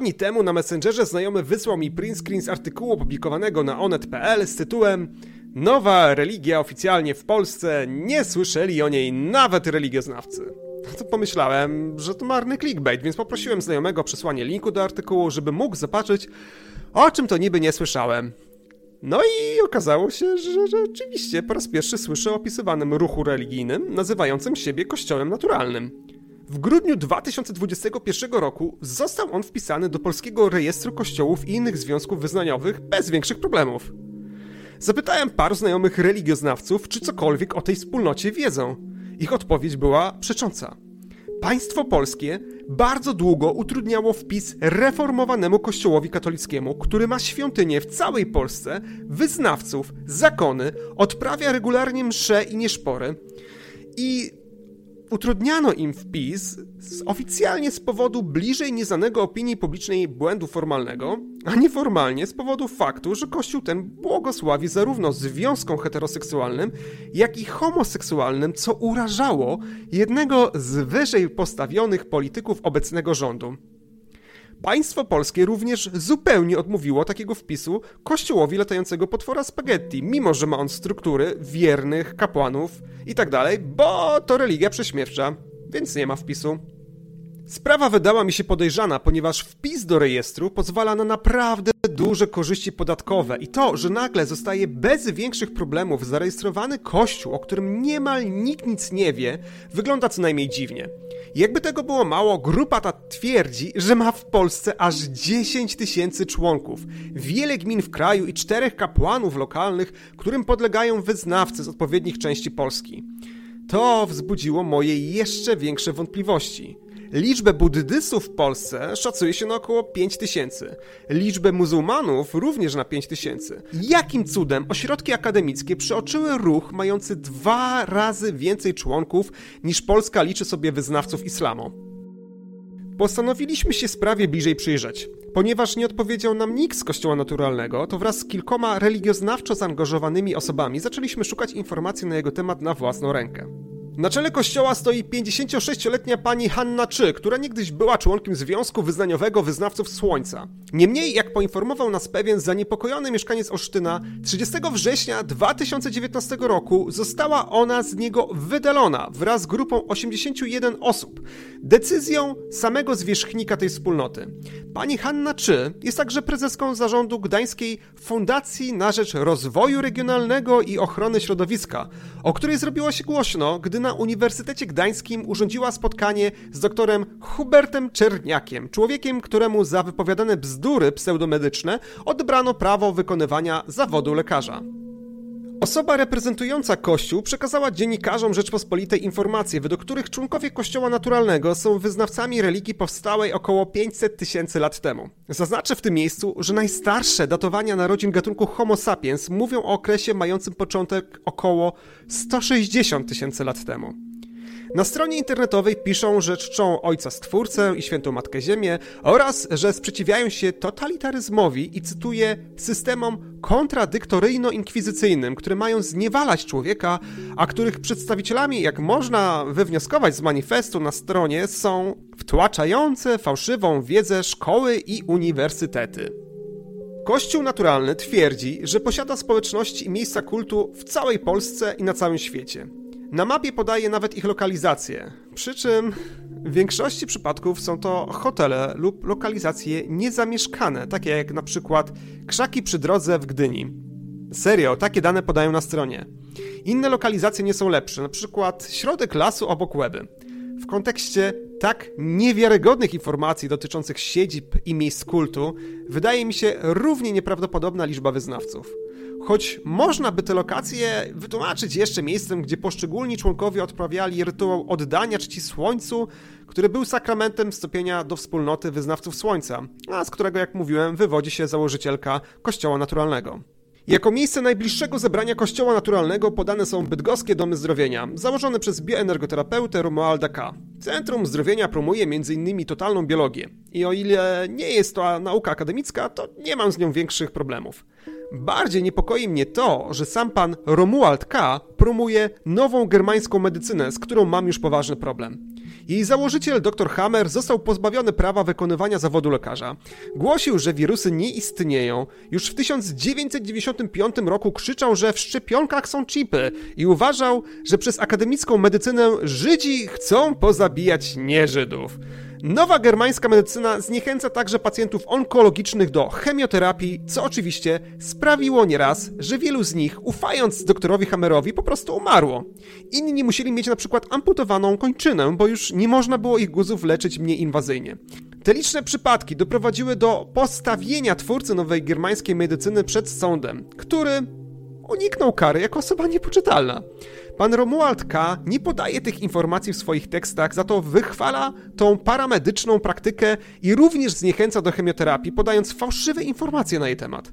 Dni temu na Messengerze znajomy wysłał mi print screen z artykułu opublikowanego na onet.pl z tytułem Nowa religia oficjalnie w Polsce, nie słyszeli o niej nawet religioznawcy. To pomyślałem, że to marny clickbait, więc poprosiłem znajomego o przesłanie linku do artykułu, żeby mógł zobaczyć, o czym to niby nie słyszałem. No i okazało się, że rzeczywiście po raz pierwszy słyszę o opisywanym ruchu religijnym nazywającym siebie kościołem naturalnym. W grudniu 2021 roku został on wpisany do polskiego rejestru kościołów i innych związków wyznaniowych bez większych problemów. Zapytałem paru znajomych religioznawców, czy cokolwiek o tej wspólnocie wiedzą. Ich odpowiedź była przecząca. Państwo polskie bardzo długo utrudniało wpis reformowanemu kościołowi katolickiemu, który ma świątynie w całej Polsce, wyznawców, zakony, odprawia regularnie msze i nieszpory. I utrudniano im wpis oficjalnie z powodu bliżej nieznanego opinii publicznej błędu formalnego, a nieformalnie z powodu faktu, że Kościół ten błogosławi zarówno związkom heteroseksualnym, jak i homoseksualnym, co urażało jednego z wyżej postawionych polityków obecnego rządu. Państwo polskie również zupełnie odmówiło takiego wpisu kościołowi latającego potwora spaghetti, mimo że ma on struktury wiernych kapłanów i tak bo to religia prześmiewcza, więc nie ma wpisu. Sprawa wydała mi się podejrzana, ponieważ wpis do rejestru pozwala na naprawdę duże korzyści podatkowe i to, że nagle zostaje bez większych problemów zarejestrowany kościół, o którym niemal nikt nic nie wie, wygląda co najmniej dziwnie. Jakby tego było mało, grupa ta twierdzi, że ma w Polsce aż 10 tysięcy członków, wiele gmin w kraju i czterech kapłanów lokalnych, którym podlegają wyznawcy z odpowiednich części Polski. To wzbudziło moje jeszcze większe wątpliwości. Liczbę buddystów w Polsce szacuje się na około 5 tysięcy. Liczbę muzułmanów również na 5 tysięcy. Jakim cudem ośrodki akademickie przeoczyły ruch mający dwa razy więcej członków niż Polska liczy sobie wyznawców islamu? Postanowiliśmy się sprawie bliżej przyjrzeć. Ponieważ nie odpowiedział nam nikt z Kościoła Naturalnego, to wraz z kilkoma religioznawczo zaangażowanymi osobami zaczęliśmy szukać informacji na jego temat na własną rękę. Na czele kościoła stoi 56-letnia pani Hanna Czy, która niegdyś była członkiem Związku Wyznaniowego Wyznawców Słońca. Niemniej, jak poinformował nas pewien zaniepokojony mieszkaniec Olsztyna, 30 września 2019 roku została ona z niego wydalona wraz z grupą 81 osób, decyzją samego zwierzchnika tej wspólnoty. Pani Hanna Czy jest także prezeską zarządu Gdańskiej Fundacji na Rzecz Rozwoju Regionalnego i Ochrony Środowiska, o której zrobiło się głośno, gdy na Uniwersytecie Gdańskim urządziła spotkanie z doktorem Hubertem Czerniakiem, człowiekiem, któremu za wypowiadane bzdury pseudomedyczne odebrano prawo wykonywania zawodu lekarza. Osoba reprezentująca Kościół przekazała dziennikarzom Rzeczpospolitej informacje, według których członkowie Kościoła Naturalnego są wyznawcami religii powstałej około 500 tysięcy lat temu. Zaznaczę w tym miejscu, że najstarsze datowania narodzin gatunku Homo sapiens mówią o okresie mającym początek około 160 tysięcy lat temu. Na stronie internetowej piszą, że czczą Ojca Stwórcę i Świętą Matkę Ziemię oraz, że sprzeciwiają się totalitaryzmowi i cytuję systemom kontradyktoryjno-inkwizycyjnym, które mają zniewalać człowieka, a których przedstawicielami, jak można wywnioskować z manifestu na stronie, są wtłaczające fałszywą wiedzę szkoły i uniwersytety. Kościół naturalny twierdzi, że posiada społeczności i miejsca kultu w całej Polsce i na całym świecie. Na mapie podaje nawet ich lokalizację, przy czym w większości przypadków są to hotele lub lokalizacje niezamieszkane, takie jak na przykład krzaki przy drodze w Gdyni. Serio, takie dane podają na stronie. Inne lokalizacje nie są lepsze, na przykład środek lasu obok Łeby. W kontekście tak niewiarygodnych informacji dotyczących siedzib i miejsc kultu, wydaje mi się równie nieprawdopodobna liczba wyznawców. Choć można by te lokacje wytłumaczyć jeszcze miejscem, gdzie poszczególni członkowie odprawiali rytuał oddania czci słońcu, który był sakramentem wstąpienia do wspólnoty wyznawców słońca, a z którego, jak mówiłem, wywodzi się założycielka Kościoła Naturalnego. Jako miejsce najbliższego zebrania kościoła naturalnego podane są bydgoskie domy zdrowienia, założone przez bioenergoterapeutę Romualda K. Centrum Zdrowienia promuje m.in. totalną biologię i o ile nie jest to nauka akademicka, to nie mam z nią większych problemów. Bardziej niepokoi mnie to, że sam pan Romuald K. promuje nową germańską medycynę, z którą mam już poważny problem. Jej założyciel, dr Hammer, został pozbawiony prawa wykonywania zawodu lekarza. Głosił, że wirusy nie istnieją. Już w 1995 roku krzyczał, że w szczepionkach są chipy i uważał, że przez akademicką medycynę Żydzi chcą pozabijać nie-Żydów. Nowa germańska medycyna zniechęca także pacjentów onkologicznych do chemioterapii, co oczywiście sprawiło nieraz, że wielu z nich, ufając doktorowi Hammerowi, po prostu umarło. Inni musieli mieć na przykład amputowaną kończynę, bo już nie można było ich guzów leczyć mniej inwazyjnie. Te liczne przypadki doprowadziły do postawienia twórcy nowej germańskiej medycyny przed sądem, który uniknął kary jako osoba niepoczytalna. Pan Romuald K. nie podaje tych informacji w swoich tekstach, za to wychwala tą paramedyczną praktykę i również zniechęca do chemioterapii, podając fałszywe informacje na jej temat.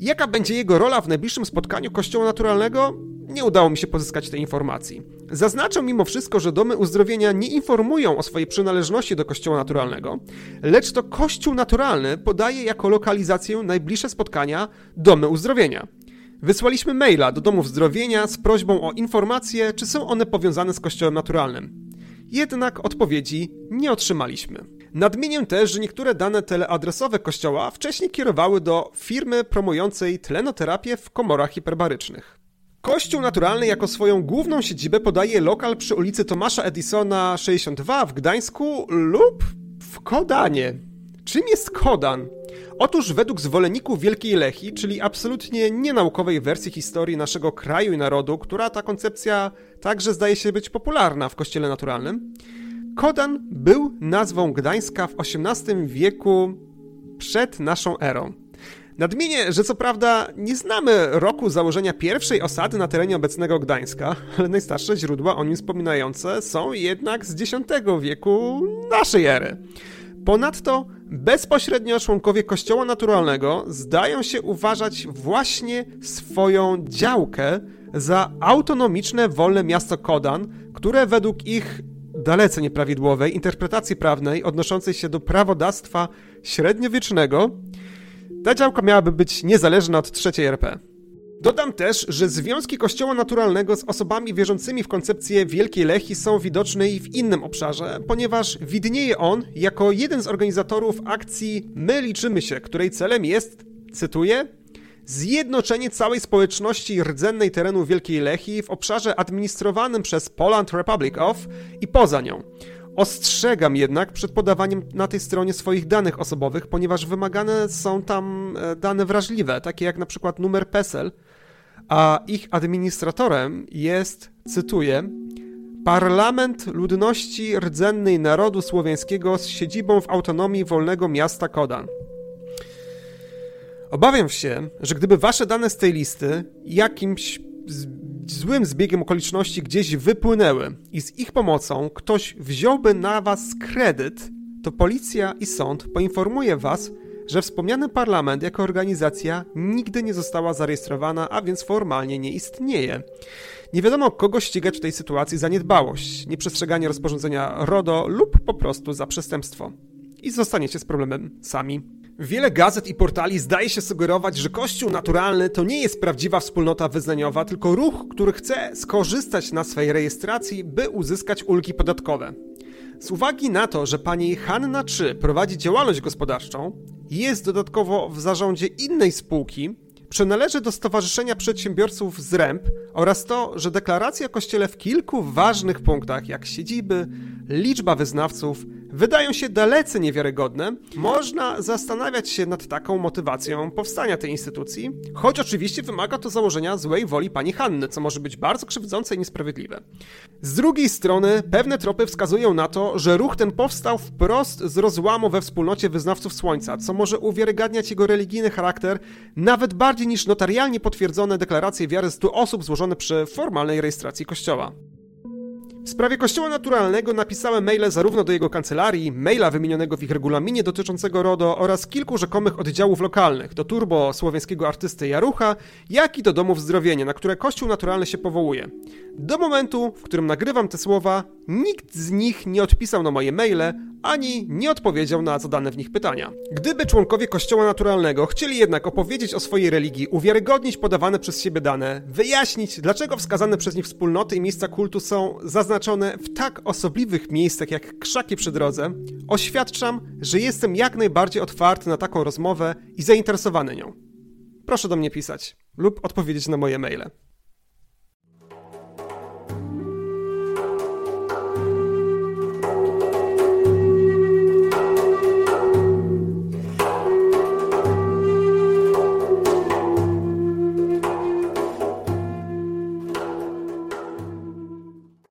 Jaka będzie jego rola w najbliższym spotkaniu Kościoła Naturalnego? Nie udało mi się pozyskać tej informacji. Zaznaczę mimo wszystko, że domy uzdrowienia nie informują o swojej przynależności do Kościoła Naturalnego, lecz to Kościół Naturalny podaje jako lokalizację najbliższe spotkania domy uzdrowienia. Wysłaliśmy maila do domów zdrowienia z prośbą o informacje, czy są one powiązane z kościołem naturalnym. Jednak odpowiedzi nie otrzymaliśmy. Nadmienię też, że niektóre dane teleadresowe kościoła wcześniej kierowały do firmy promującej tlenoterapię w komorach hiperbarycznych. Kościół Naturalny jako swoją główną siedzibę podaje lokal przy ulicy Tomasza Edisona 62 w Gdańsku lub w Kodanie. Czym jest Kodan? Otóż według zwolenników Wielkiej Lechii, czyli absolutnie nienaukowej wersji historii naszego kraju i narodu, która ta koncepcja także zdaje się być popularna w kościele naturalnym, Kodan był nazwą Gdańska w XVIII wieku przed naszą erą. Nadmienię, że co prawda nie znamy roku założenia pierwszej osady na terenie obecnego Gdańska, ale najstarsze źródła o nim wspominające są jednak z X wieku naszej ery. Ponadto bezpośrednio członkowie Kościoła Naturalnego zdają się uważać właśnie swoją działkę za autonomiczne, wolne miasto Kodan, które według ich dalece nieprawidłowej interpretacji prawnej odnoszącej się do prawodawstwa średniowiecznego, ta działka miałaby być niezależna od trzeciej RP. Dodam też, że związki Kościoła Naturalnego z osobami wierzącymi w koncepcję Wielkiej Lechi są widoczne i w innym obszarze, ponieważ widnieje on jako jeden z organizatorów akcji My Liczymy Się, której celem jest, cytuję, zjednoczenie całej społeczności rdzennej terenu Wielkiej Lechi w obszarze administrowanym przez Poland Republic of i poza nią. Ostrzegam jednak przed podawaniem na tej stronie swoich danych osobowych, ponieważ wymagane są tam e, dane wrażliwe, takie jak na przykład numer PESEL, a ich administratorem jest, cytuję, Parlament Ludności Rdzennej Narodu Słowiańskiego z siedzibą w autonomii wolnego miasta Kodan. Obawiam się, że gdyby wasze dane z tej listy jakimś złym zbiegiem okoliczności gdzieś wypłynęły i z ich pomocą ktoś wziąłby na was kredyt, to policja i sąd poinformuje was, że wspomniany parlament jako organizacja nigdy nie została zarejestrowana, a więc formalnie nie istnieje. Nie wiadomo, kogo ścigać w tej sytuacji za niedbałość, nieprzestrzeganie rozporządzenia RODO lub po prostu za przestępstwo. I zostaniecie z problemem sami. Wiele gazet i portali zdaje się sugerować, że Kościół naturalny to nie jest prawdziwa wspólnota wyznaniowa, tylko ruch, który chce skorzystać na swej rejestracji, by uzyskać ulgi podatkowe. Z uwagi na to, że pani Hanna 3 prowadzi działalność gospodarczą, jest dodatkowo w zarządzie innej spółki, przynależy do Stowarzyszenia Przedsiębiorców Zręb oraz to, że deklaracja kościele w kilku ważnych punktach, jak siedziby, liczba wyznawców, wydają się dalece niewiarygodne, można zastanawiać się nad taką motywacją powstania tej instytucji, choć oczywiście wymaga to założenia złej woli pani Hanny, co może być bardzo krzywdzące i niesprawiedliwe. Z drugiej strony, pewne tropy wskazują na to, że ruch ten powstał wprost z rozłamu we wspólnocie wyznawców Słońca, co może uwiarygadniać jego religijny charakter nawet bardziej niż notarialnie potwierdzone deklaracje wiary 100 osób złożone przy formalnej rejestracji kościoła. W sprawie kościoła naturalnego napisałem maile zarówno do jego kancelarii, maila wymienionego w ich regulaminie dotyczącego RODO oraz kilku rzekomych oddziałów lokalnych, do turbo słowiańskiego artysty Jarucha, jak i do domów zdrowienia, na które kościół naturalny się powołuje. Do momentu, w którym nagrywam te słowa, nikt z nich nie odpisał na moje maile, ani nie odpowiedział na zadane w nich pytania. Gdyby członkowie Kościoła Naturalnego chcieli jednak opowiedzieć o swojej religii, uwiarygodnić podawane przez siebie dane, wyjaśnić, dlaczego wskazane przez nich wspólnoty i miejsca kultu są zaznaczone w tak osobliwych miejscach jak krzaki przy drodze, oświadczam, że jestem jak najbardziej otwarty na taką rozmowę i zainteresowany nią. Proszę do mnie pisać lub odpowiedzieć na moje maile.